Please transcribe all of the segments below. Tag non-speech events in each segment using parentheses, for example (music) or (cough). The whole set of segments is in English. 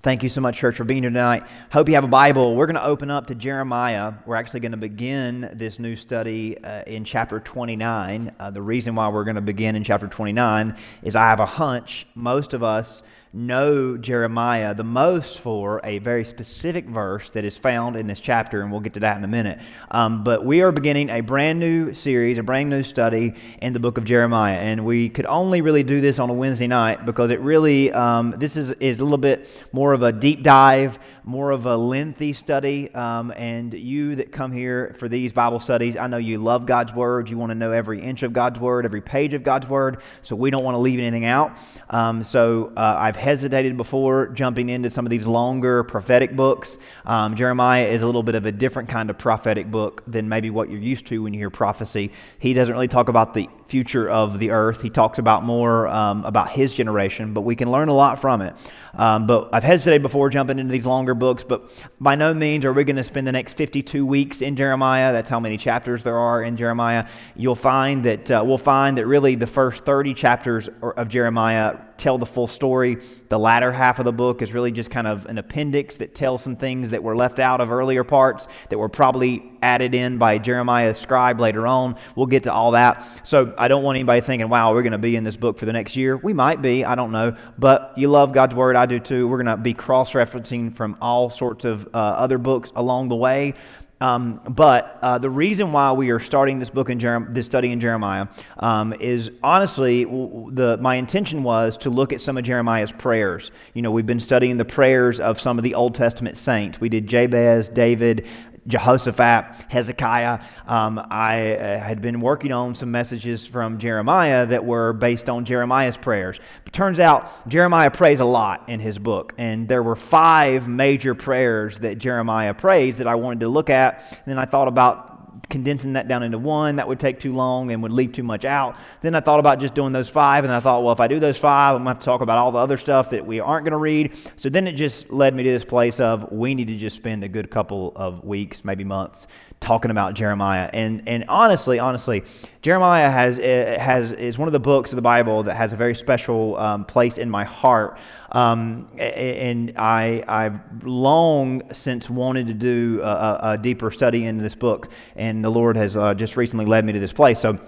Thank you so much, church, for being here tonight. Hope you have a Bible. We're going to open up to Jeremiah. We're actually going to begin this new study uh, in chapter 29. Uh, the reason why we're going to begin in chapter 29 is I have a hunch most of us know Jeremiah the most for a very specific verse that is found in this chapter, and we'll get to that in a minute. Um, but we are beginning a brand new series, a brand new study in the book of Jeremiah, and we could only really do this on a Wednesday night because it really, um, this is, is a little bit more of a deep dive, more of a lengthy study. Um, and you that come here for these Bible studies, I know you love God's Word. You want to know every inch of God's Word, every page of God's Word, so we don't want to leave anything out. Um, so uh, I've hesitated before jumping into some of these longer prophetic books. Um, Jeremiah is a little bit of a different kind of prophetic book than maybe what you're used to when you hear prophecy. He doesn't really talk about the future of the earth. He talks about more um, about his generation, but we can learn a lot from it. Um, but I've hesitated before jumping into these longer books, but by no means are we going to spend the next 52 weeks in Jeremiah. That's how many chapters there are in Jeremiah. You'll find that uh, we'll find that really the first 30 chapters of Jeremiah tell the full story. The latter half of the book is really just kind of an appendix that tells some things that were left out of earlier parts that were probably added in by Jeremiah's scribe later on. We'll get to all that. So I don't want anybody thinking, wow, we're going to be in this book for the next year. We might be, I don't know. But you love God's Word, I do too. We're going to be cross referencing from all sorts of uh, other books along the way. Um, but uh, the reason why we are starting this book in this study in Jeremiah um, is honestly the my intention was to look at some of Jeremiah's prayers. You know, we've been studying the prayers of some of the Old Testament saints. We did Jabez, David, Jehoshaphat, Hezekiah. Um, I uh, had been working on some messages from Jeremiah that were based on Jeremiah's prayers. It turns out Jeremiah prays a lot in his book, and there were five major prayers that Jeremiah prays that I wanted to look at. And then I thought about condensing that down into one, that would take too long and would leave too much out. Then I thought about just doing those five, and I thought, well, if I do those five, I'm going to have to talk about all the other stuff that we aren't going to read. So then it just led me to this place of we need to just spend a good couple of weeks, maybe months, talking about Jeremiah. And, and honestly, honestly, Jeremiah has, eh, has, is one of the books of the Bible that has a very special um, place in my heart. Um, and I, I've long since wanted to do a, a, deeper study in this book, and the Lord has uh, just recently led me to this place. So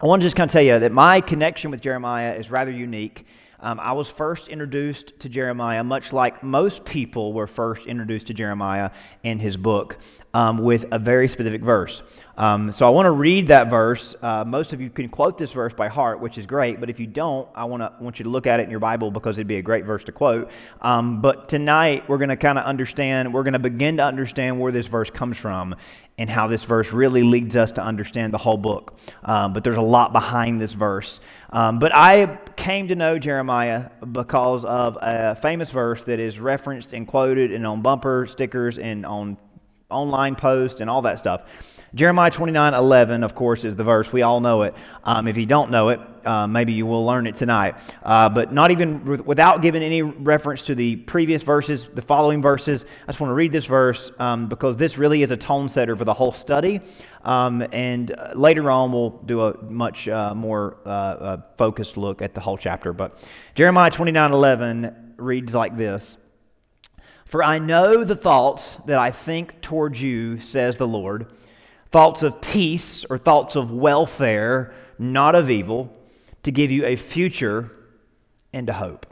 I want to just kind of tell you that my connection with Jeremiah is rather unique. Um, I was first introduced to Jeremiah, much like most people were first introduced to Jeremiah in his book, um, with a very specific verse. Um, so I want to read that verse. Uh, most of you can quote this verse by heart, which is great. But if you don't, I want to want you to look at it in your Bible because it'd be a great verse to quote. Um, but tonight we're going to kind of understand. We're going to begin to understand where this verse comes from and how this verse really leads us to understand the whole book. Um, but there's a lot behind this verse. Um, but I came to know Jeremiah because of a famous verse that is referenced and quoted and on bumper stickers and on online posts and all that stuff. Jeremiah 29 11, of course, is the verse. We all know it. Um, if you don't know it, uh, maybe you will learn it tonight. Uh, but not even without giving any reference to the previous verses, the following verses, I just want to read this verse um, because this really is a tone setter for the whole study. Um, and uh, later on, we'll do a much uh, more uh, uh, focused look at the whole chapter. But Jeremiah 29 11 reads like this. For I know the thoughts that I think towards you, says the Lord thoughts of peace or thoughts of welfare, not of evil, to give you a future and a hope,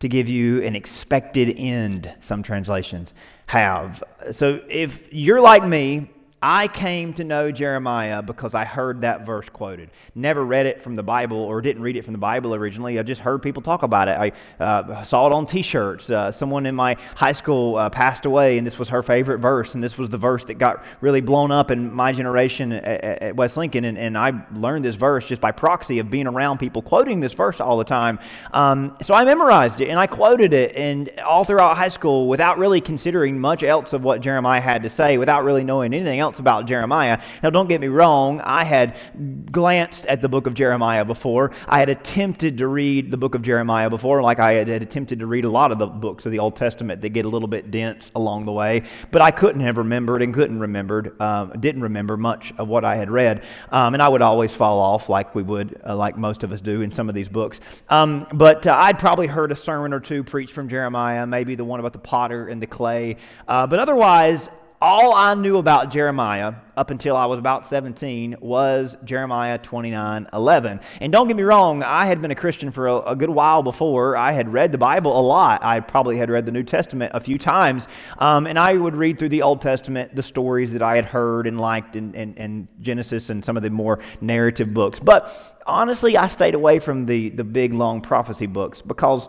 to give you an expected end, some translations have. So if you're like me, I came to know Jeremiah because I heard that verse quoted. Never read it from the Bible or didn't read it from the Bible originally. I just heard people talk about it. I uh, saw it on t shirts. Uh, someone in my high school uh, passed away, and this was her favorite verse. And this was the verse that got really blown up in my generation at, at West Lincoln. And, and, I learned this verse just by proxy of being around people quoting this verse all the time. Um, so I memorized it and I quoted it and all throughout high school without really considering much else of what Jeremiah had to say, without really knowing anything else else about Jeremiah. Now, don't get me wrong, I had glanced at the book of Jeremiah before. I had attempted to read the book of Jeremiah before, like I had, attempted to read a lot of the books of the Old Testament that get a little bit dense along the way, but I couldn't have remembered and couldn't remembered, um, didn't remember much of what I had read. Um, and I would always fall off like we would, uh, like most of us do in some of these books. Um, but uh, I'd probably heard a sermon or two preached from Jeremiah, maybe the one about the potter and the clay. Uh, but otherwise, all I knew about Jeremiah up until I was about 17 was Jeremiah 29 11. And don't get me wrong, I had been a Christian for a, a, good while before. I had read the Bible a lot. I probably had read the New Testament a few times. Um, and I would read through the Old Testament the stories that I had heard and liked in, in Genesis and some of the more narrative books. But honestly, I stayed away from the, the big, long prophecy books because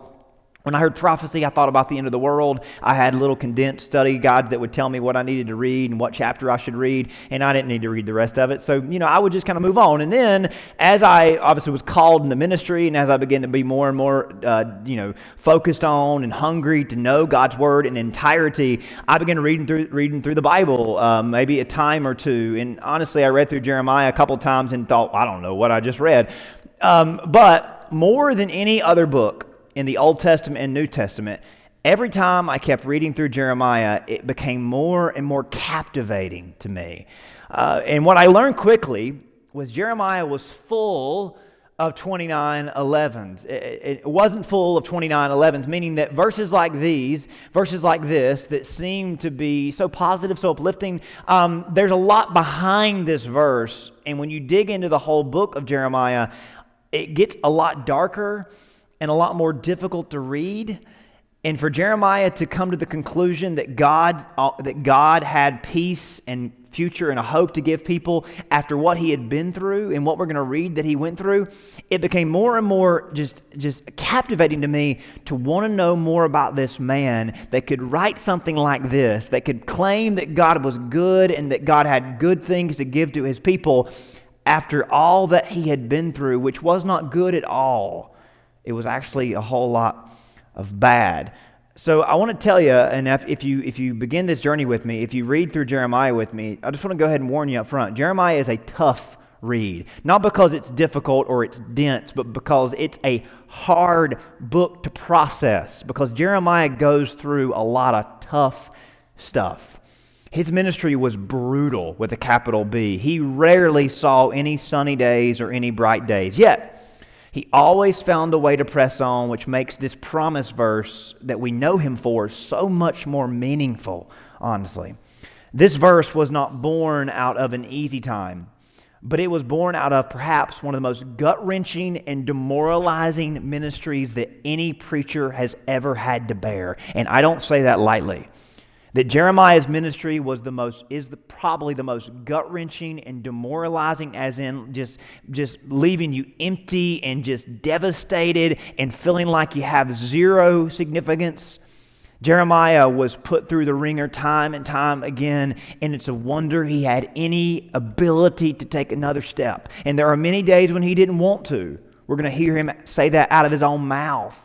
when I heard prophecy, I thought about the end of the world. I had little condensed study guides that would tell me what I needed to read and what chapter I should read, and I didn't need to read the rest of it. So, you know, I would just kind of move on. And then, as I obviously was called in the ministry, and as I began to be more and more, uh, you know, focused on and hungry to know God's word in entirety, I began reading through reading through the Bible, um, maybe a time or two. And honestly, I read through Jeremiah a couple times and thought, I don't know what I just read. Um, but more than any other book, in the Old Testament and New Testament, every time I kept reading through Jeremiah, it became more and more captivating to me. Uh, and what I learned quickly was Jeremiah was full of 29 11s. It, it, wasn't full of 29 11s, meaning that verses like these, verses like this, that seem to be so positive, so uplifting, um, there's a lot behind this verse. And when you dig into the whole book of Jeremiah, it gets a lot darker and a lot more difficult to read. And for Jeremiah to come to the conclusion that God, uh, that God had peace and future and a hope to give people after what he had been through and what we're going to read that he went through, it became more and more just, just captivating to me to want to know more about this man that could write something like this, that could claim that God was good and that God had good things to give to his people after all that he had been through, which was not good at all. It was actually a whole lot of bad. So I want to tell you, and if, if, you, if you begin this journey with me, if you read through Jeremiah with me, I just want to go ahead and warn you up front. Jeremiah is a tough read. Not because it's difficult or it's dense, but because it's a hard book to process. Because Jeremiah goes through a lot of tough stuff. His ministry was brutal with a capital B. He rarely saw any sunny days or any bright days. Yet, he always found a way to press on, which makes this promise verse that we know him for so much more meaningful, honestly. This verse was not born out of an easy time, but it was born out of perhaps one of the most gut wrenching and demoralizing ministries that any preacher has ever had to bear. And I don't say that lightly that Jeremiah's ministry was the most is the, probably the most gut wrenching and demoralizing, as in just just leaving you empty and just devastated and feeling like you have zero significance. Jeremiah was put through the ringer time and time again, and it's a wonder he had any ability to take another step. And there are many days when he didn't want to. We're going to hear him say that out of his own mouth.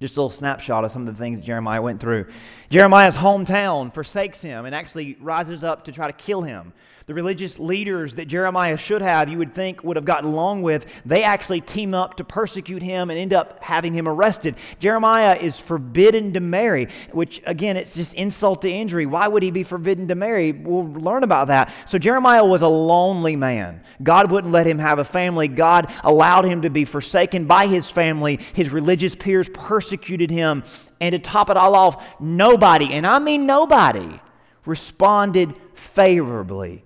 Just a little snapshot of some of the things Jeremiah went through. Jeremiah's hometown forsakes him and actually rises up to try to kill him. The religious leaders that Jeremiah should have, you would think, would have gotten along with, they actually team up to persecute him and end up having him arrested. Jeremiah is forbidden to marry, which, again, it's just insult to injury. Why would he be forbidden to marry? We'll learn about that. So, Jeremiah was a lonely man. God wouldn't let him have a family. God allowed him to be forsaken by his family. His religious peers persecuted him. And to top it all off, nobody, and I mean nobody, responded favorably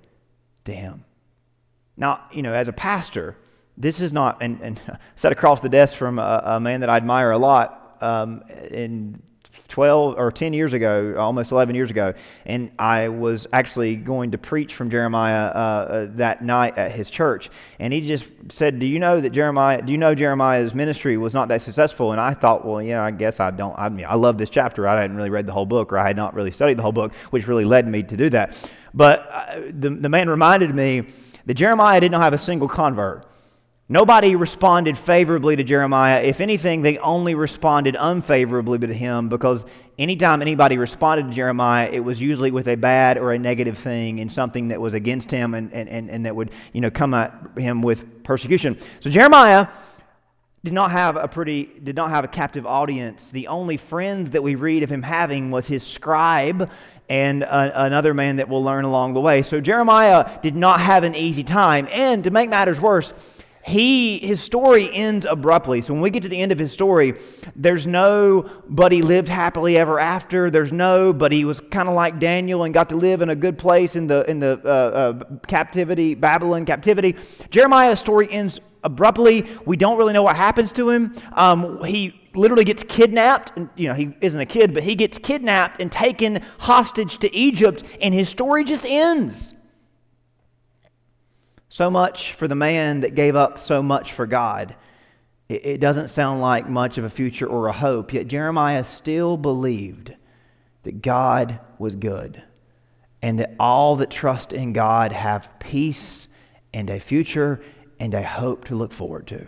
to him. Now, you know, as a pastor, this is not, and, and (laughs) sat across the desk from a, a man that I admire a lot um, in 12 or 10 years ago, almost 11 years ago, and I was actually going to preach from Jeremiah uh, uh, that night at his church. And he just said, Do you know that Jeremiah, do you know Jeremiah's ministry was not that successful? And I thought, Well, yeah, I guess I don't. I mean, I love this chapter. I hadn't really read the whole book, or I had not really studied the whole book, which really led me to do that. But uh, the, the man reminded me that Jeremiah did not have a single convert. Nobody responded favorably to Jeremiah. If anything, they only responded unfavorably to him because anytime anybody responded to Jeremiah, it was usually with a bad or a negative thing and something that was against him and, and, and, and that would you know, come at him with persecution. So Jeremiah did not have a pretty did not have a captive audience the only friends that we read of him having was his scribe and a, another man that we'll learn along the way. So jeremiah did not have an easy time. And to make matters worse he his story ends abruptly. So when we get to the end of his story there's no but he lived happily ever after. There's no but he was kind of like daniel and got to live in a good place in the in the uh, uh, captivity babylon captivity. Jeremiah's story ends abruptly. We don't really know what happens to him. Um, he literally gets kidnapped and, you know he isn't a kid but he gets kidnapped and taken hostage to egypt and his story just ends so much for the man that gave up so much for God. It, it doesn't sound like much of a future or a hope, yet Jeremiah still believed that God was good and that all that trust in God have peace and a future and a hope to look forward to.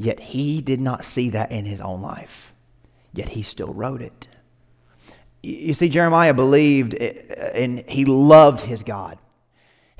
Yet he did not see that in his own life, yet he still wrote it. You see, Jeremiah believed uh, and he loved his God.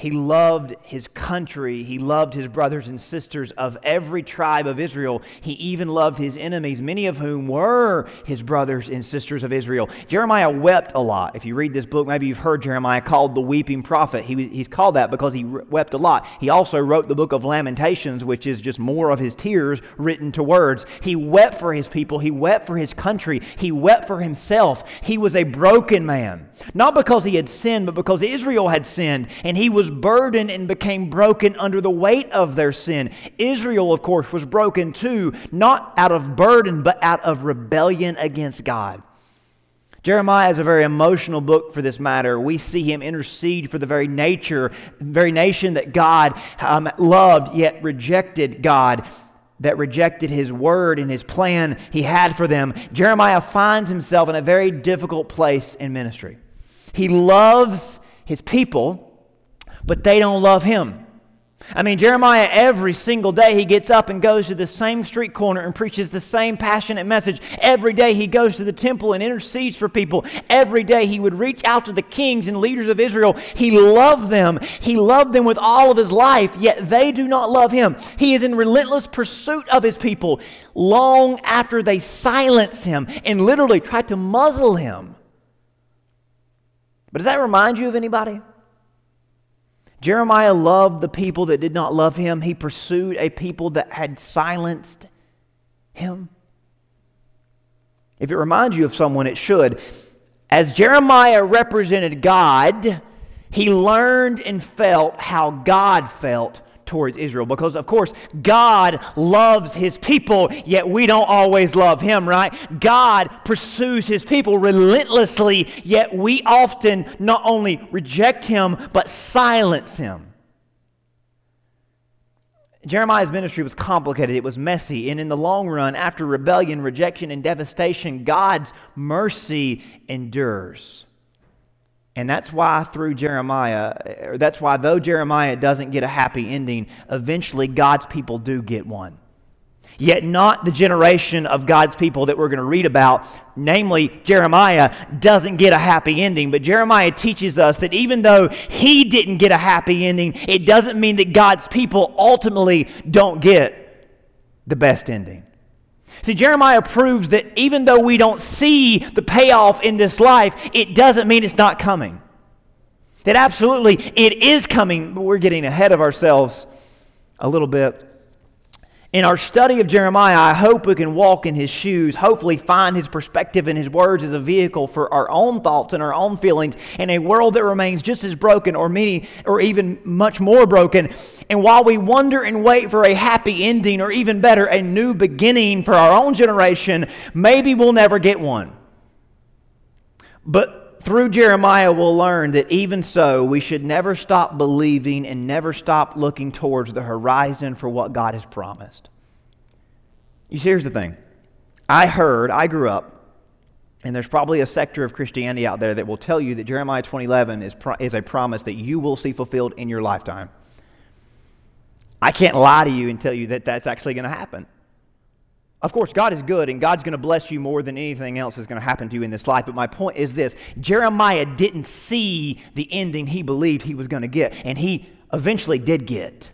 He loved his country. He loved his brothers and sisters of every tribe of Israel. He even loved his enemies, many of whom were his brothers and sisters of Israel. Jeremiah wept a lot. If you read this book, maybe you've heard Jeremiah called the weeping prophet. He, he's called that because he wept a lot. He also wrote the book of Lamentations, which is just more of his tears written to words. He wept for his people. He wept for his country. He wept for himself. He was a broken man. Not because he had sinned, but because Israel had sinned, and he was burdened and became broken under the weight of their sin. Israel, of course, was broken too, not out of burden, but out of rebellion against God. Jeremiah is a very emotional book for this matter. We see him intercede for the very nature, very nation that God um, loved yet rejected God that rejected his word and his plan he had for them, Jeremiah finds himself in a very difficult place in ministry. He loves his people, but they don't love him. I mean, Jeremiah, every single day, he gets up and goes to the same street corner and preaches the same passionate message. Every day, he goes to the temple and intercedes for people. Every day, he would reach out to the kings and leaders of Israel. He loved them. He loved them with all of his life, yet they do not love him. He is in relentless pursuit of his people long after they silence him and literally try to muzzle him. But does that remind you of anybody? Jeremiah loved the people that did not love him. He pursued a people that had silenced him. If it reminds you of someone, it should. As Jeremiah represented God, he learned and felt how God felt towards Israel. Because, of course, God loves his people, yet we don't always love him, right? God pursues his people relentlessly, yet we often not only reject him, but silence him. Jeremiah's ministry was complicated, it was messy, and in the long run, after rebellion, rejection, and devastation, God's mercy endures. And that's why, through Jeremiah, that's why, though Jeremiah doesn't get a happy ending, eventually God's people do get one. Yet, not the generation of God's people that we're going to read about, namely Jeremiah, doesn't get a happy ending. But Jeremiah teaches us that even though he didn't get a happy ending, it doesn't mean that God's people ultimately don't get the best ending. See, Jeremiah proves that even though we don't see the payoff in this life, it doesn't mean it's not coming. That absolutely it is coming, but we're getting ahead of ourselves a little bit. In our study of Jeremiah, I hope we can walk in his shoes, hopefully find his perspective and his words as a vehicle for our own thoughts and our own feelings in a world that remains just as broken or many or even much more broken. And while we wonder and wait for a happy ending or even better, a new beginning for our own generation, maybe we'll never get one. But through Jeremiah, we'll learn that even so, we should never stop believing and never stop looking towards the horizon for what God has promised. You see, here's the thing. I heard, I grew up, and there's probably a sector of Christianity out there that will tell you that Jeremiah 2011 is, pro- is a promise that you will see fulfilled in your lifetime. I can't lie to you and tell you that that's actually going to happen. Of course, God is good and God's going to bless you more than anything else is going to happen to you in this life. But my point is this Jeremiah didn't see the ending he believed he was going to get, and he eventually did get.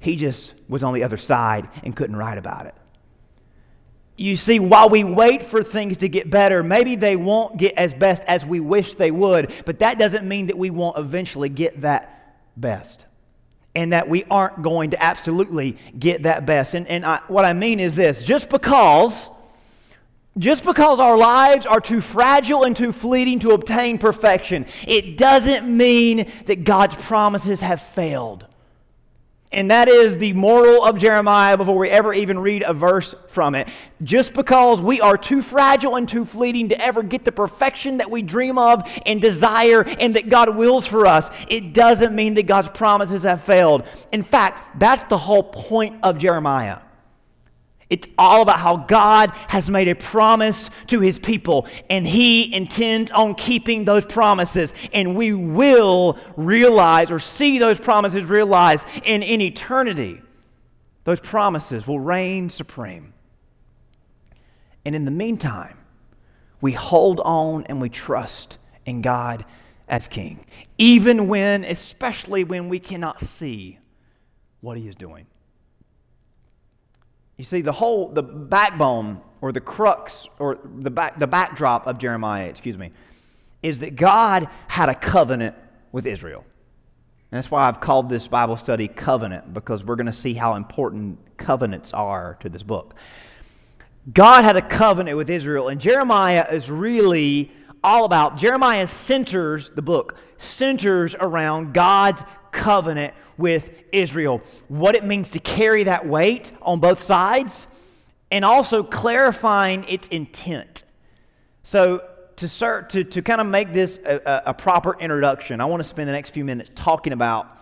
He just was on the other side and couldn't write about it. You see, while we wait for things to get better, maybe they won't get as best as we wish they would, but that doesn't mean that we won't eventually get that best and that we aren't going to absolutely get that best. And, and I, what I mean is this just because. Just because our lives are too fragile and too fleeting to obtain perfection, it doesn't mean that God's promises have failed. And that is the moral of Jeremiah before we ever even read a verse from it. Just because we are too fragile and too fleeting to ever get the perfection that we dream of and desire and that God wills for us, it doesn't mean that God's promises have failed. In fact, that's the whole point of Jeremiah. It's all about how God has made a promise to his people, and he intends on keeping those promises. And we will realize or see those promises realized in, in eternity. Those promises will reign supreme. And in the meantime, we hold on and we trust in God as King, even when, especially when we cannot see what he is doing. You see, the whole, the backbone or the crux or the, back, the backdrop of Jeremiah, excuse me, is that God had a covenant with Israel. And that's why I've called this Bible study Covenant, because we're going to see how important covenants are to this book. God had a covenant with Israel, and Jeremiah is really all about, Jeremiah centers the book, centers around God's covenant with Israel, what it means to carry that weight on both sides, and also clarifying its intent. So, to, start, to, to kind of make this a, a proper introduction, I want to spend the next few minutes talking about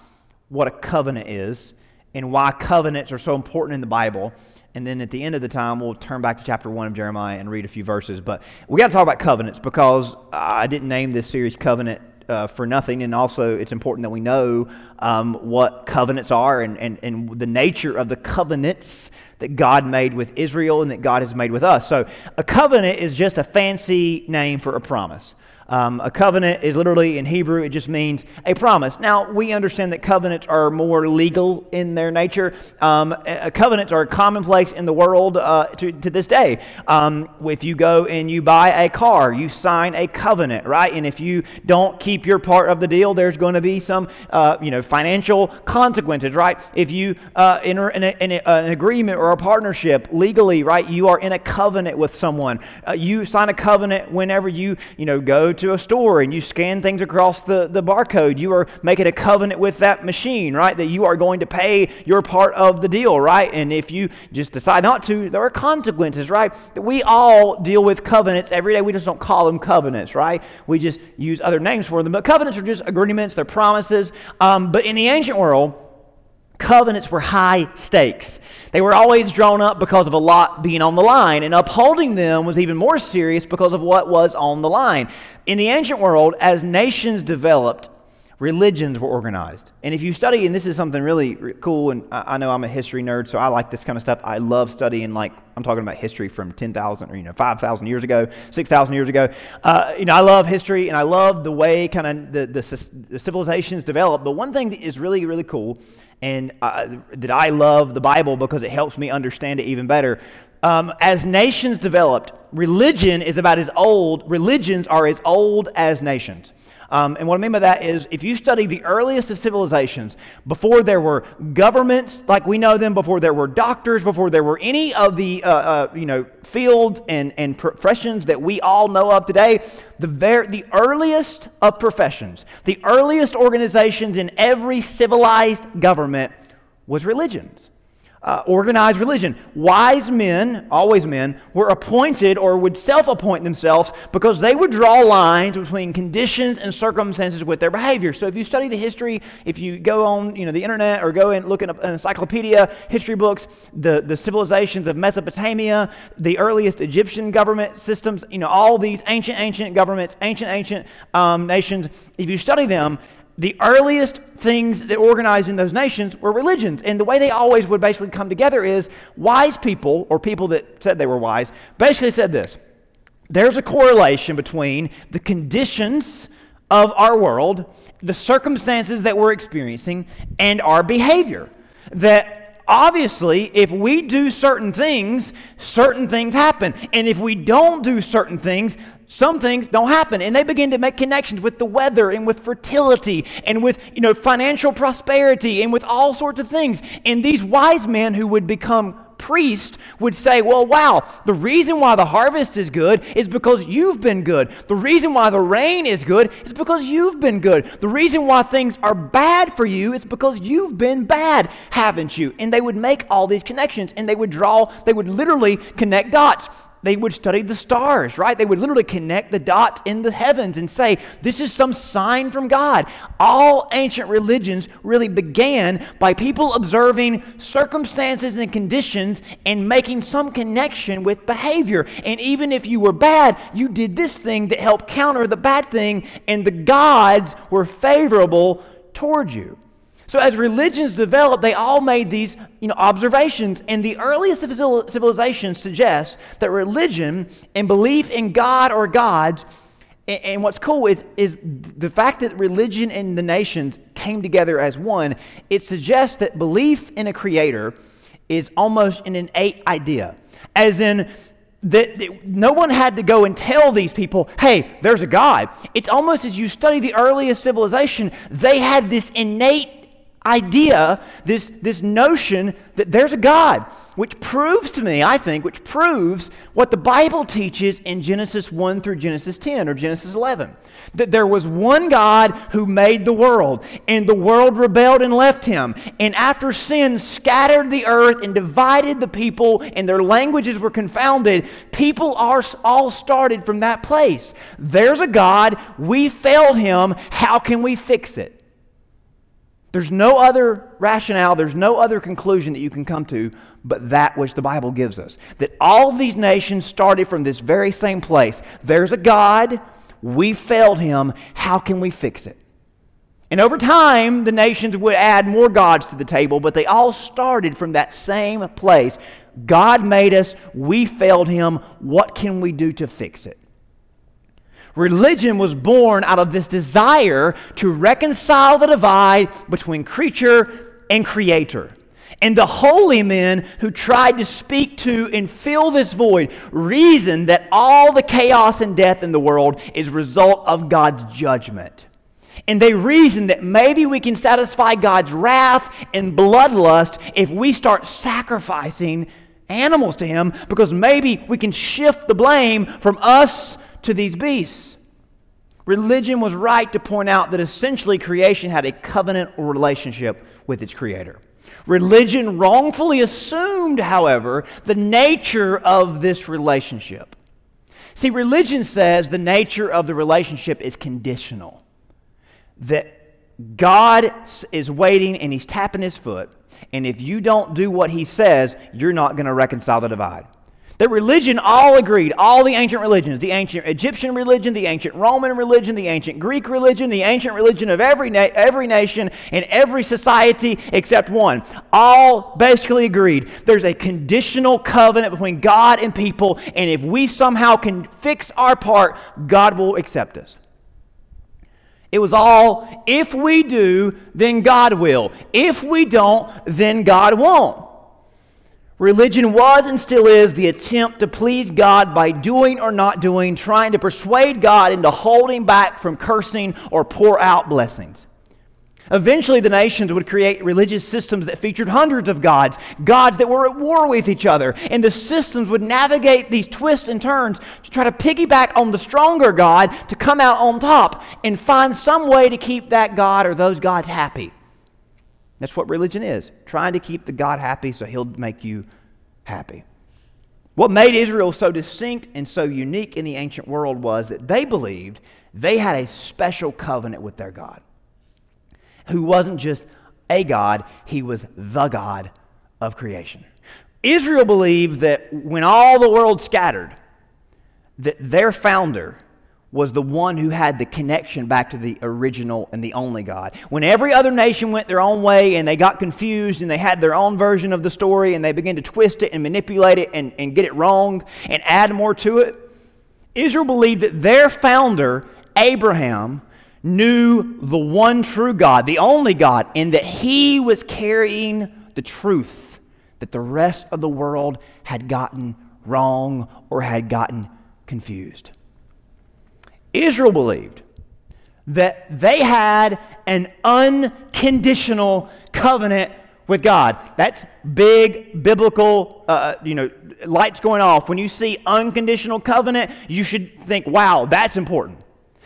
what a covenant is and why covenants are so important in the Bible. And then at the end of the time, we'll turn back to chapter 1 of Jeremiah and read a few verses. But we got to talk about covenants because I didn't name this series Covenant uh, for nothing. And also, it's important that we know um, what covenants are and, and, and the nature of the covenants that God made with Israel and that God has made with us. So, a covenant is just a fancy name for a promise. Um, a covenant is literally in Hebrew, it just means a promise. Now, we understand that covenants are more legal in their nature. Um, covenants are commonplace in the world uh, to, to, this day. Um, if you go and you buy a car, you sign a covenant, right? And if you don't keep your part of the deal, there's going to be some, uh, you know, financial consequences, right? If you uh, enter in, a, in a, an agreement or a partnership legally, right, you are in a covenant with someone. Uh, you sign a covenant whenever you, you know, go to a store and you scan things across the, the barcode, you are making a covenant with that machine, right? That you are going to pay your part of the deal, right? And if you just decide not to, there are consequences, right? We all deal with covenants every day. We just don't call them covenants, right? We just use other names for them. But covenants are just agreements, they're promises. Um, but in the ancient world, covenants were high stakes. They were always drawn up because of a lot being on the line, and upholding them was even more serious because of what was on the line. In the ancient world, as nations developed, religions were organized. And if you study, and this is something really cool, and I know I'm a history nerd, so I like this kind of stuff. I love studying, like, I'm talking about history from 10,000 or, you know, 5,000 years ago, 6,000 years ago. Uh, you know, I love history, and I love the way kind of the, the, the civilizations developed. But one thing that is really, really cool and uh, that I love the Bible because it helps me understand it even better. Um, as nations developed, religion is about as old, religions are as old as nations. Um, and what I mean by that is if you study the earliest of civilizations, before there were governments like we know them, before there were doctors, before there were any of the uh, uh, you know, fields and, and professions that we all know of today, the, ver- the earliest of professions, the earliest organizations in every civilized government was religions uh, organized religion. Wise men, always men, were appointed or would self appoint themselves because they would draw lines between conditions and circumstances with their behavior. So if you study the history, if you go on you know, the internet or go and look at an encyclopedia, history books, the, the civilizations of Mesopotamia, the earliest Egyptian government systems, you know, all these ancient, ancient governments, ancient, ancient um, nations, if you study them, the earliest things that organized in those nations were religions. And the way they always would basically come together is wise people, or people that said they were wise, basically said this there's a correlation between the conditions of our world, the circumstances that we're experiencing, and our behavior. That obviously, if we do certain things, certain things happen. And if we don't do certain things, some things don't happen and they begin to make connections with the weather and with fertility and with you know financial prosperity and with all sorts of things. And these wise men who would become priests would say well wow the reason why the harvest is good is because you've been good. The reason why the rain is good is because you've been good. The reason why things are bad for you is because you've been bad haven't you? And they would make all these connections and they would draw they would literally connect dots they would study the stars, right? They would literally connect the dots in the heavens and say, this is some sign from God. All ancient religions really began by people observing circumstances and conditions and making some connection with behavior. And even if you were bad, you did this thing that helped counter the bad thing, and the gods were favorable toward you. So as religions developed, they all made these you know, observations. And the earliest civilizations suggest that religion and belief in God or gods, and, what's cool is, is the fact that religion and the nations came together as one, it suggests that belief in a creator is almost an innate idea. As in, that, no one had to go and tell these people, hey, there's a God. It's almost as you study the earliest civilization, they had this innate idea, this, this notion that there's a God, which proves to me, I think, which proves what the Bible teaches in Genesis 1 through Genesis 10 or Genesis 11. That there was one God who made the world, and the world rebelled and left him. And after sin scattered the earth and divided the people, and their languages were confounded, people are all started from that place. There's a God, we failed him, how can we fix it? There's no other rationale, there's no other conclusion that you can come to but that which the Bible gives us. That all these nations started from this very same place. There's a God, we failed him, how can we fix it? And over time, the nations would add more gods to the table, but they all started from that same place. God made us, we failed him, what can we do to fix it? Religion was born out of this desire to reconcile the divide between creature and creator. And the holy men who tried to speak to and fill this void reasoned that all the chaos and death in the world is result of God's judgment. And they reasoned that maybe we can satisfy God's wrath and bloodlust if we start sacrificing animals to Him because maybe we can shift the blame from us to these beasts. Religion was right to point out that essentially creation had a covenant relationship with its creator. Religion wrongfully assumed, however, the nature of this relationship. See, religion says the nature of the relationship is conditional. That God is waiting and he's tapping his foot, and if you don't do what he says, you're not going to reconcile the divide. That religion all agreed, all the ancient religions, the ancient Egyptian religion, the ancient Roman religion, the ancient Greek religion, the ancient religion of every, na- every nation and every society except one, all basically agreed there's a conditional covenant between God and people, and if we somehow can fix our part, God will accept us. It was all, if we do, then God will. If we don't, then God won't. Religion was and still is the attempt to please God by doing or not doing, trying to persuade God into holding back from cursing or pour out blessings. Eventually, the nations would create religious systems that featured hundreds of gods, gods that were at war with each other. And the systems would navigate these twists and turns to try to piggyback on the stronger God to come out on top and find some way to keep that God or those gods happy. That's what religion is trying to keep the God happy so he'll make you happy. What made Israel so distinct and so unique in the ancient world was that they believed they had a special covenant with their God, who wasn't just a God, he was the God of creation. Israel believed that when all the world scattered, that their founder was the one who had the connection back to the original and the only God. When every other nation went their own way and they got confused and they had their own version of the story and they began to twist it and manipulate it and, and get it wrong and add more to it, Israel believed that their founder, Abraham, knew the one true God, the only God, and that he was carrying the truth that the rest of the world had gotten wrong or had gotten confused. Israel believed that they had an unconditional covenant with God. That's big biblical, uh, you know, lights going off. When you see unconditional covenant, you should think, wow, that's important.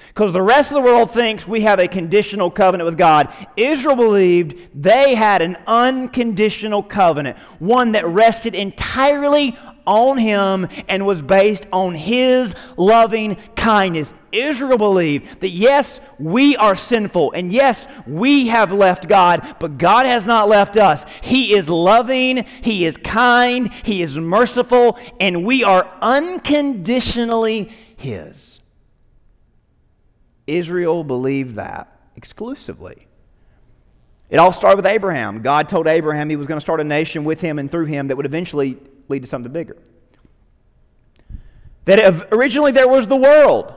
Because the rest of the world thinks we have a conditional covenant with God. Israel believed they had an unconditional covenant, one that rested entirely on him and was based on his loving kindness. Israel believed that yes, we are sinful and yes, we have left God, but God has not left us. He is loving, He is kind, He is merciful, and we are unconditionally His. Israel believed that exclusively. It all started with Abraham. God told Abraham he was going to start a nation with him and through him that would eventually lead to something bigger. That originally there was the world,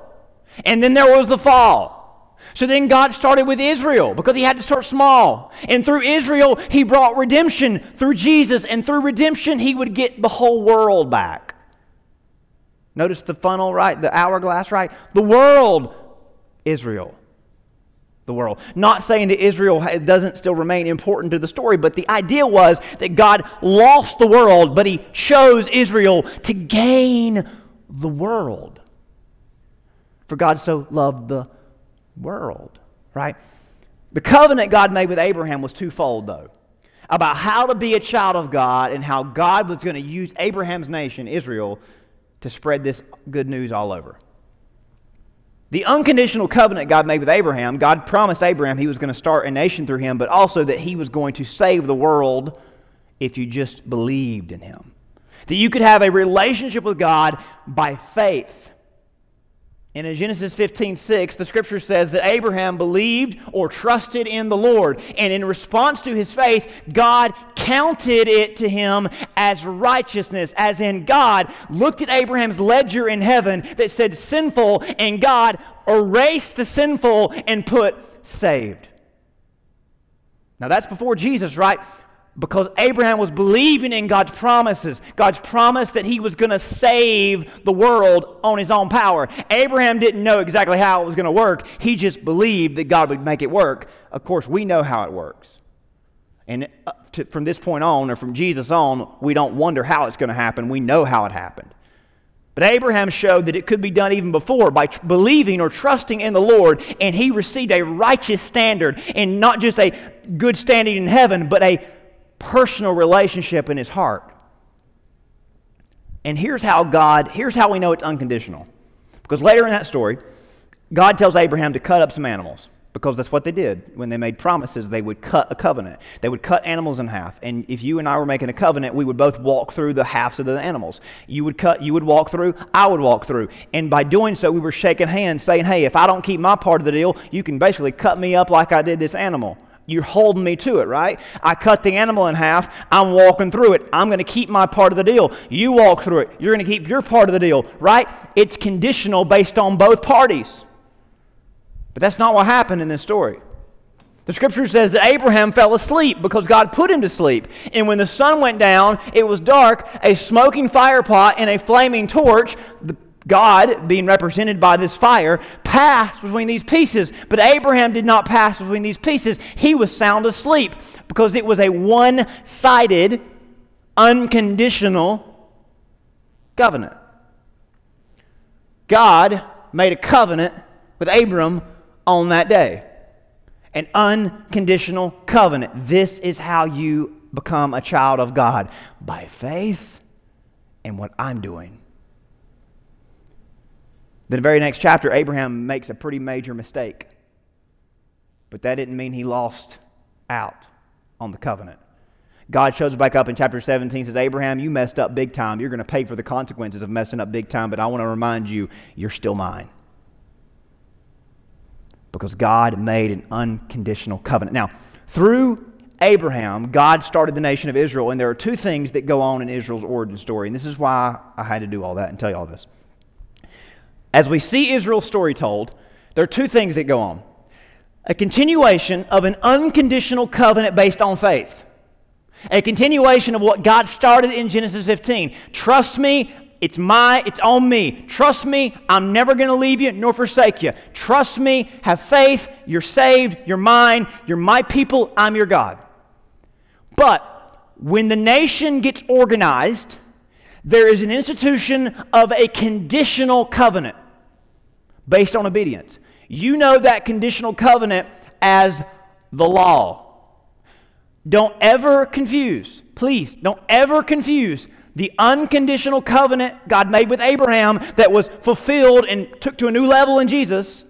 and then there was the fall. So then God started with Israel because he had to start small. And through Israel, he brought redemption through Jesus, and through redemption, he would get the whole world back. Notice the funnel, right? The hourglass, right? The world, Israel. The world. Not saying that Israel doesn't still remain important to the story, but the idea was that God lost the world, but he chose Israel to gain the world. For God so loved the world, right? The covenant God made with Abraham was twofold, though about how to be a child of God and how God was going to use Abraham's nation, Israel, to spread this good news all over. The unconditional covenant God made with Abraham, God promised Abraham he was going to start a nation through him, but also that he was going to save the world if you just believed in him. That you could have a relationship with God by faith. And in Genesis 15, 6, the scripture says that Abraham believed or trusted in the Lord. And in response to his faith, God counted it to him as righteousness, as in God looked at Abraham's ledger in heaven that said sinful, and God erased the sinful and put saved. Now that's before Jesus, right? Because Abraham was believing in God's promises, God's promise that he was going to save the world on his own power. Abraham didn't know exactly how it was going to work, he just believed that God would make it work. Of course, we know how it works. And uh, to, from this point on, or from Jesus on, we don't wonder how it's going to happen. We know how it happened. But Abraham showed that it could be done even before by tr- believing or trusting in the Lord, and he received a righteous standard, and not just a good standing in heaven, but a personal relationship in his heart. And here's how God, here's how we know it's unconditional. Because later in that story, God tells Abraham to cut up some animals because that's what they did when they made promises they would cut a covenant. They would cut animals in half. And if you and i were making a covenant we would both walk through the halves of the animals. You would cut you would walk through i would walk through. And by doing so we were shaking hands saying hey if i don't keep my part of the deal you can basically cut me up like i did this animal you're holding me to it, right? I cut the animal in half. I'm walking through it. I'm going to keep my part of the deal. You walk through it. You're going to keep your part of the deal, right? It's conditional based on both parties. But that's not what happened in this story. The scripture says that Abraham fell asleep because God put him to sleep. And when the sun went down, it was dark, a smoking fire pot and a flaming torch. The God, being represented by this fire, passed between these pieces. But Abraham did not pass between these pieces. He was sound asleep because it was a one sided, unconditional covenant. God made a covenant with Abram on that day. An unconditional covenant. This is how you become a child of God by faith in what I'm doing the very next chapter, Abraham makes a pretty major mistake. But that didn't mean he lost out on the covenant. God shows back up in chapter 17 says, Abraham, you messed up big time. You're going to pay for the consequences of messing up big time, but I want to remind you, you're still mine. because God made an unconditional covenant. Now, through Abraham, God started the nation of Israel, and there are two things that go on in Israel's origin story, and this is why I had to do all that and tell you all this. As we see Israel's story told, there are two things that go on a continuation of an unconditional covenant based on faith. A continuation of what God started in Genesis 15. Trust me, it's my, it's on me. Trust me, I'm never going to leave you nor forsake you. Trust me, have faith, you're saved, you're mine, you're my people, I'm your God. But when the nation gets organized, there is an institution of a conditional covenant based on obedience. You know that conditional covenant as the law. Don't ever confuse, please, don't ever confuse the unconditional covenant God made with Abraham that was fulfilled and took to a new level in Jesus.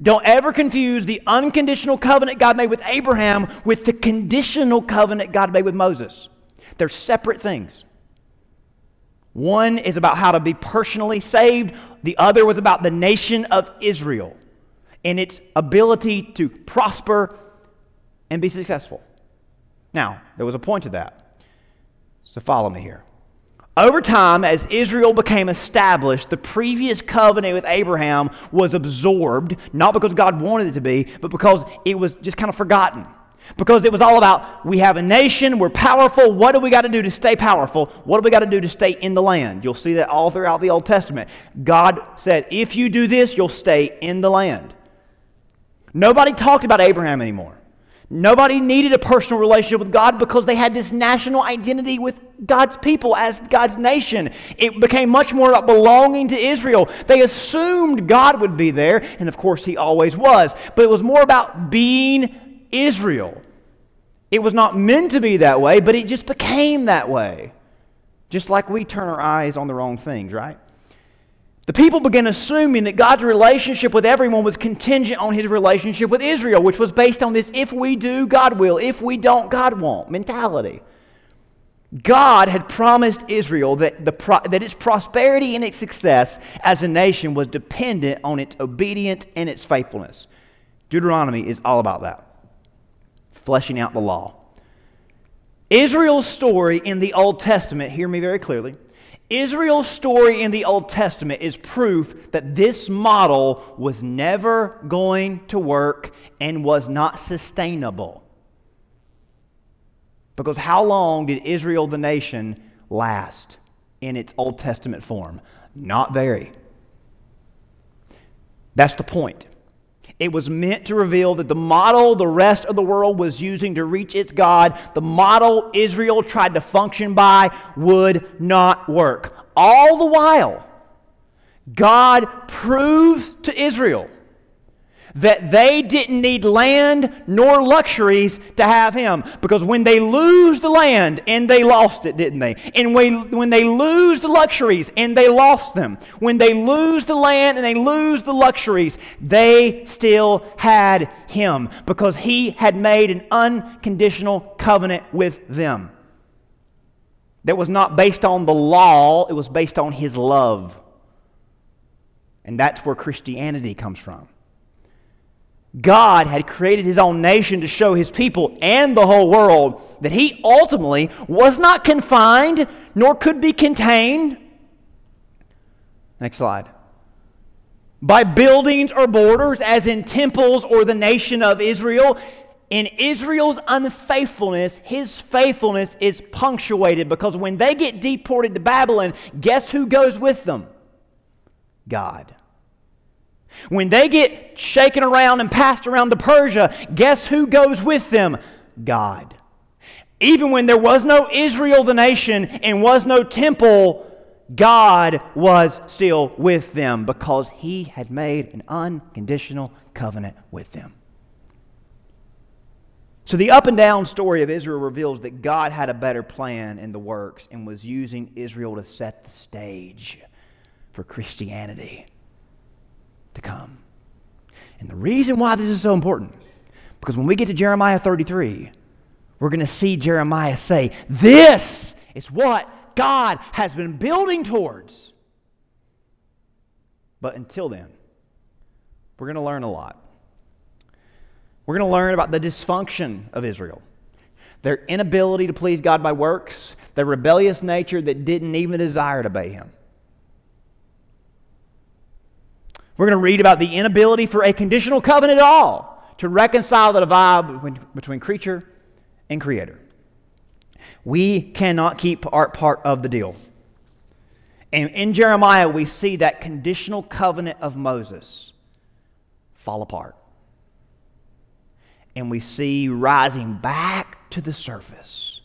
Don't ever confuse the unconditional covenant God made with Abraham with the conditional covenant God made with Moses. They're separate things. One is about how to be personally saved, the other was about the nation of Israel and its ability to prosper and be successful. Now, there was a point to that. So follow me here. Over time, as Israel became established, the previous covenant with Abraham was absorbed, not because God wanted it to be, but because it was just kind of forgotten. Because it was all about we have a nation, we're powerful. What do we got to do to stay powerful? What do we got to do to stay in the land? You'll see that all throughout the Old Testament. God said, if you do this, you'll stay in the land. Nobody talked about Abraham anymore. Nobody needed a personal relationship with God because they had this national identity with God's people as God's nation. It became much more about belonging to Israel. They assumed God would be there, and of course, He always was. But it was more about being Israel. It was not meant to be that way, but it just became that way. Just like we turn our eyes on the wrong things, right? The people began assuming that God's relationship with everyone was contingent on his relationship with Israel, which was based on this if we do, God will, if we don't, God won't mentality. God had promised Israel that, the pro- that its prosperity and its success as a nation was dependent on its obedience and its faithfulness. Deuteronomy is all about that, fleshing out the law. Israel's story in the Old Testament, hear me very clearly, Israel's story in the Old Testament is proof that this model was never going to work and was not sustainable. Because how long did Israel, the nation, last in its Old Testament form? Not very. That's the point. It was meant to reveal that the model the rest of the world was using to reach its God, the model Israel tried to function by, would not work. All the while, God proves to Israel that they didn't need land nor luxuries to have him. Because when they lose the land, and they lost it, didn't they? And when, they lose the luxuries, and they lost them, when they lose the land and they lose the luxuries, they still had him because he had made an unconditional covenant with them. That was not based on the law, it was based on his love. And that's where Christianity comes from. God had created his own nation to show his people and the whole world that he ultimately was not confined nor could be contained. Next slide. By buildings or borders, as in temples or the nation of Israel. In Israel's unfaithfulness, his faithfulness is punctuated because when they get deported to Babylon, guess who goes with them? God. When they get shaken around and passed around to Persia, guess who goes with them? God. Even when there was no Israel, the nation, and was no temple, God was still with them because he had made an unconditional covenant with them. So, the up and down story of Israel reveals that God had a better plan in the works and was using Israel to set the stage for Christianity to come. And the reason why this is so important, because when we get to Jeremiah 33, we're going to see Jeremiah say, This is what God has been building towards. But until then, we're going to learn a lot. We're going to learn about the dysfunction of Israel, their inability to please God by works, their rebellious nature that didn't even desire to obey Him. We're going to read about the inability for a conditional covenant at all to reconcile the divide between, creature and creator. We cannot keep our part of the deal. And in Jeremiah, we see that conditional covenant of Moses fall apart. And we see rising back to the surface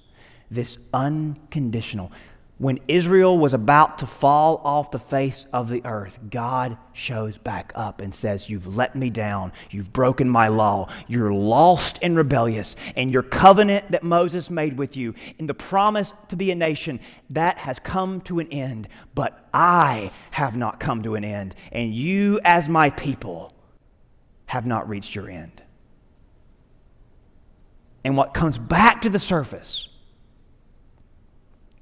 this unconditional, when Israel was about to fall off the face of the earth, God shows back up and says, You've let me down. You've broken my law. You're lost and rebellious. And your covenant that Moses made with you, in the promise to be a nation, that has come to an end. But I have not come to an end. And you, as my people, have not reached your end. And what comes back to the surface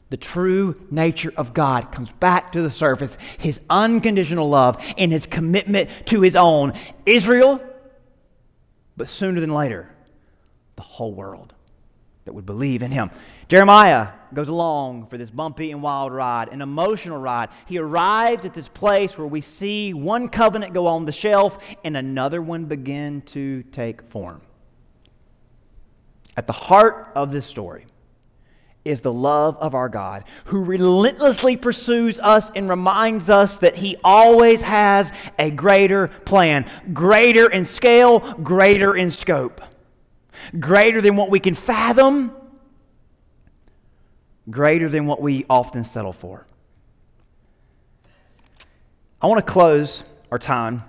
the true nature of God comes back to the surface his unconditional love and his commitment to his own Israel, but sooner than later, the whole world that would believe in him. Jeremiah goes along for this bumpy and wild ride, an emotional ride. He arrives at this place where we see one covenant go on the shelf and another one begin to take form. At the heart of this story, is the love of our God, who relentlessly pursues us and reminds us that He always has a greater plan, greater in scale, greater in scope, greater than what we can fathom, greater than what we often settle for. I want to close our time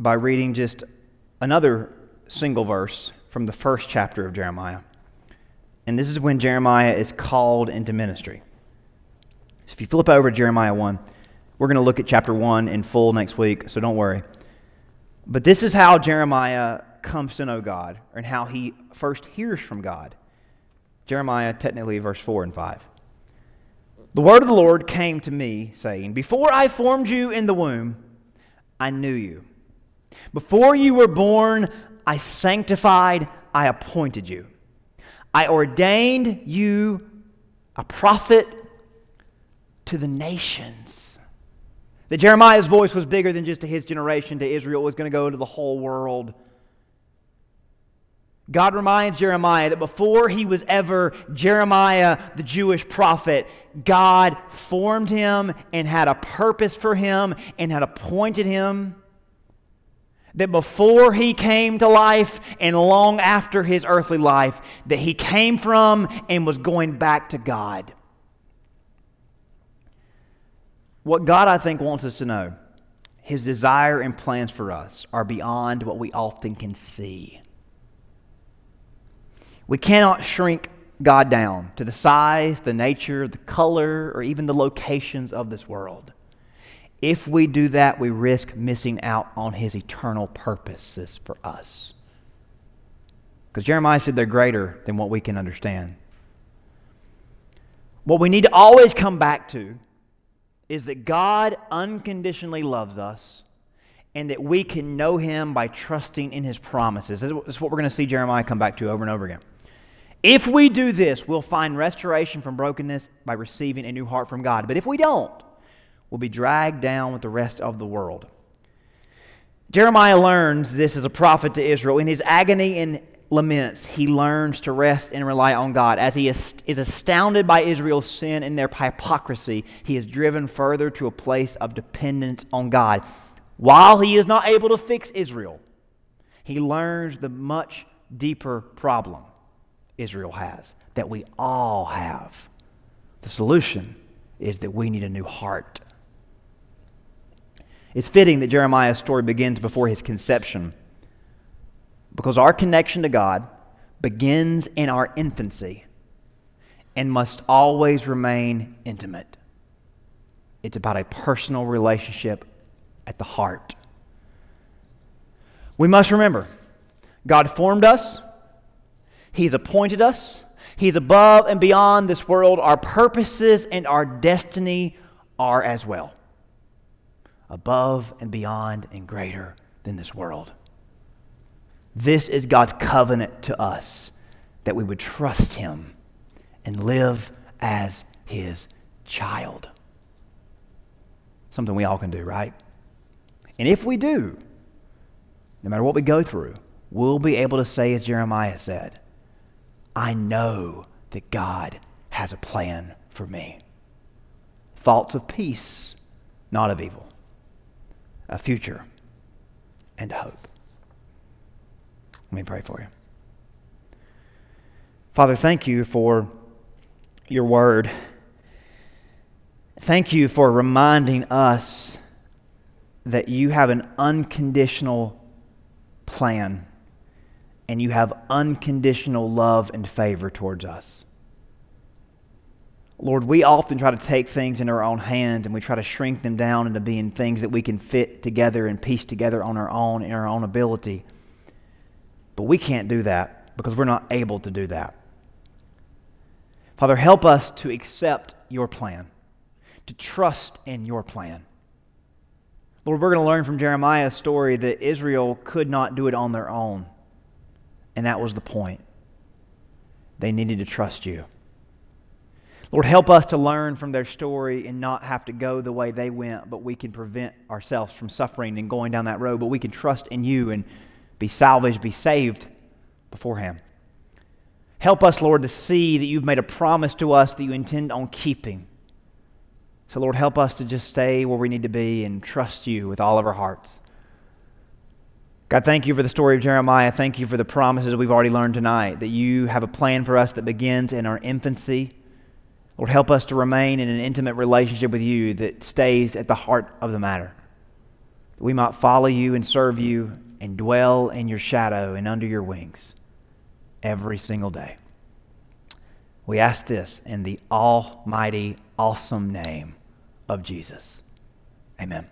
by reading just another single verse from the first chapter of Jeremiah. And this is when Jeremiah is called into ministry. If you flip over to Jeremiah 1, we're going to look at chapter 1 in full next week, so don't worry. But this is how Jeremiah comes to know God and how he first hears from God. Jeremiah, technically, verse 4 and 5. The word of the Lord came to me, saying, Before I formed you in the womb, I knew you. Before you were born, I sanctified, I appointed you. I ordained you a prophet to the nations. That Jeremiah's voice was bigger than just to his generation, to Israel. It was going to go to the whole world. God reminds Jeremiah that before he was ever Jeremiah, the Jewish prophet, God formed him and had a purpose for him and had appointed him that before he came to life and long after his earthly life that he came from and was going back to God. What God I think wants us to know, his desire and plans for us are beyond what we often can see. We cannot shrink God down to the size, the nature, the color, or even the locations of this world. If we do that, we risk missing out on his eternal purposes for us. Because Jeremiah said they're greater than what we can understand. What we need to always come back to is that God unconditionally loves us and that we can know him by trusting in his promises. This is what we're going to see Jeremiah come back to over and over again. If we do this, we'll find restoration from brokenness by receiving a new heart from God. But if we don't, will be dragged down with the rest of the world. Jeremiah learns this as a prophet to Israel. In his agony and laments, he learns to rest and rely on God. As he is astounded by Israel's sin and their hypocrisy, he is driven further to a place of dependence on God. While he is not able to fix Israel, he learns the much deeper problem Israel has, that we all have. The solution is that we need a new heart. It's fitting that Jeremiah's story begins before his conception because our connection to God begins in our infancy and must always remain intimate. It's about a personal relationship at the heart. We must remember God formed us, He's appointed us, He's above and beyond this world. Our purposes and our destiny are as well above and beyond and greater than this world. This is God's covenant to us that we would trust Him and live as His child. Something we all can do, right? And if we do, no matter what we go through, we'll be able to say, as Jeremiah said, I know that God has a plan for me. Thoughts of peace, not of evil, a future and a hope. Let me pray for you. Father, thank you for your word. Thank you for reminding us that you have an unconditional plan and you have unconditional love and favor towards us. Lord, we often try to take things in our own hands and we try to shrink them down into being things that we can fit together and piece together on our own in our own ability. But we can't do that because we're not able to do that. Father, help us to accept your plan, to trust in your plan. Lord, we're going to learn from Jeremiah's story that Israel could not do it on their own. And that was the point. They needed to trust you. Lord, help us to learn from their story and not have to go the way they went, but we can prevent ourselves from suffering and going down that road. But we can trust in you and be salvaged, be saved beforehand. Help us, Lord, to see that you've made a promise to us that you intend on keeping. So, Lord, help us to just stay where we need to be and trust you with all of our hearts. God, thank you for the story of Jeremiah. Thank you for the promises we've already learned tonight that you have a plan for us that begins in our infancy. Lord, help us to remain in an intimate relationship with you that stays at the heart of the matter. That we might follow you and serve you and dwell in your shadow and under your wings every single day. We ask this in the almighty, awesome name of Jesus. Amen.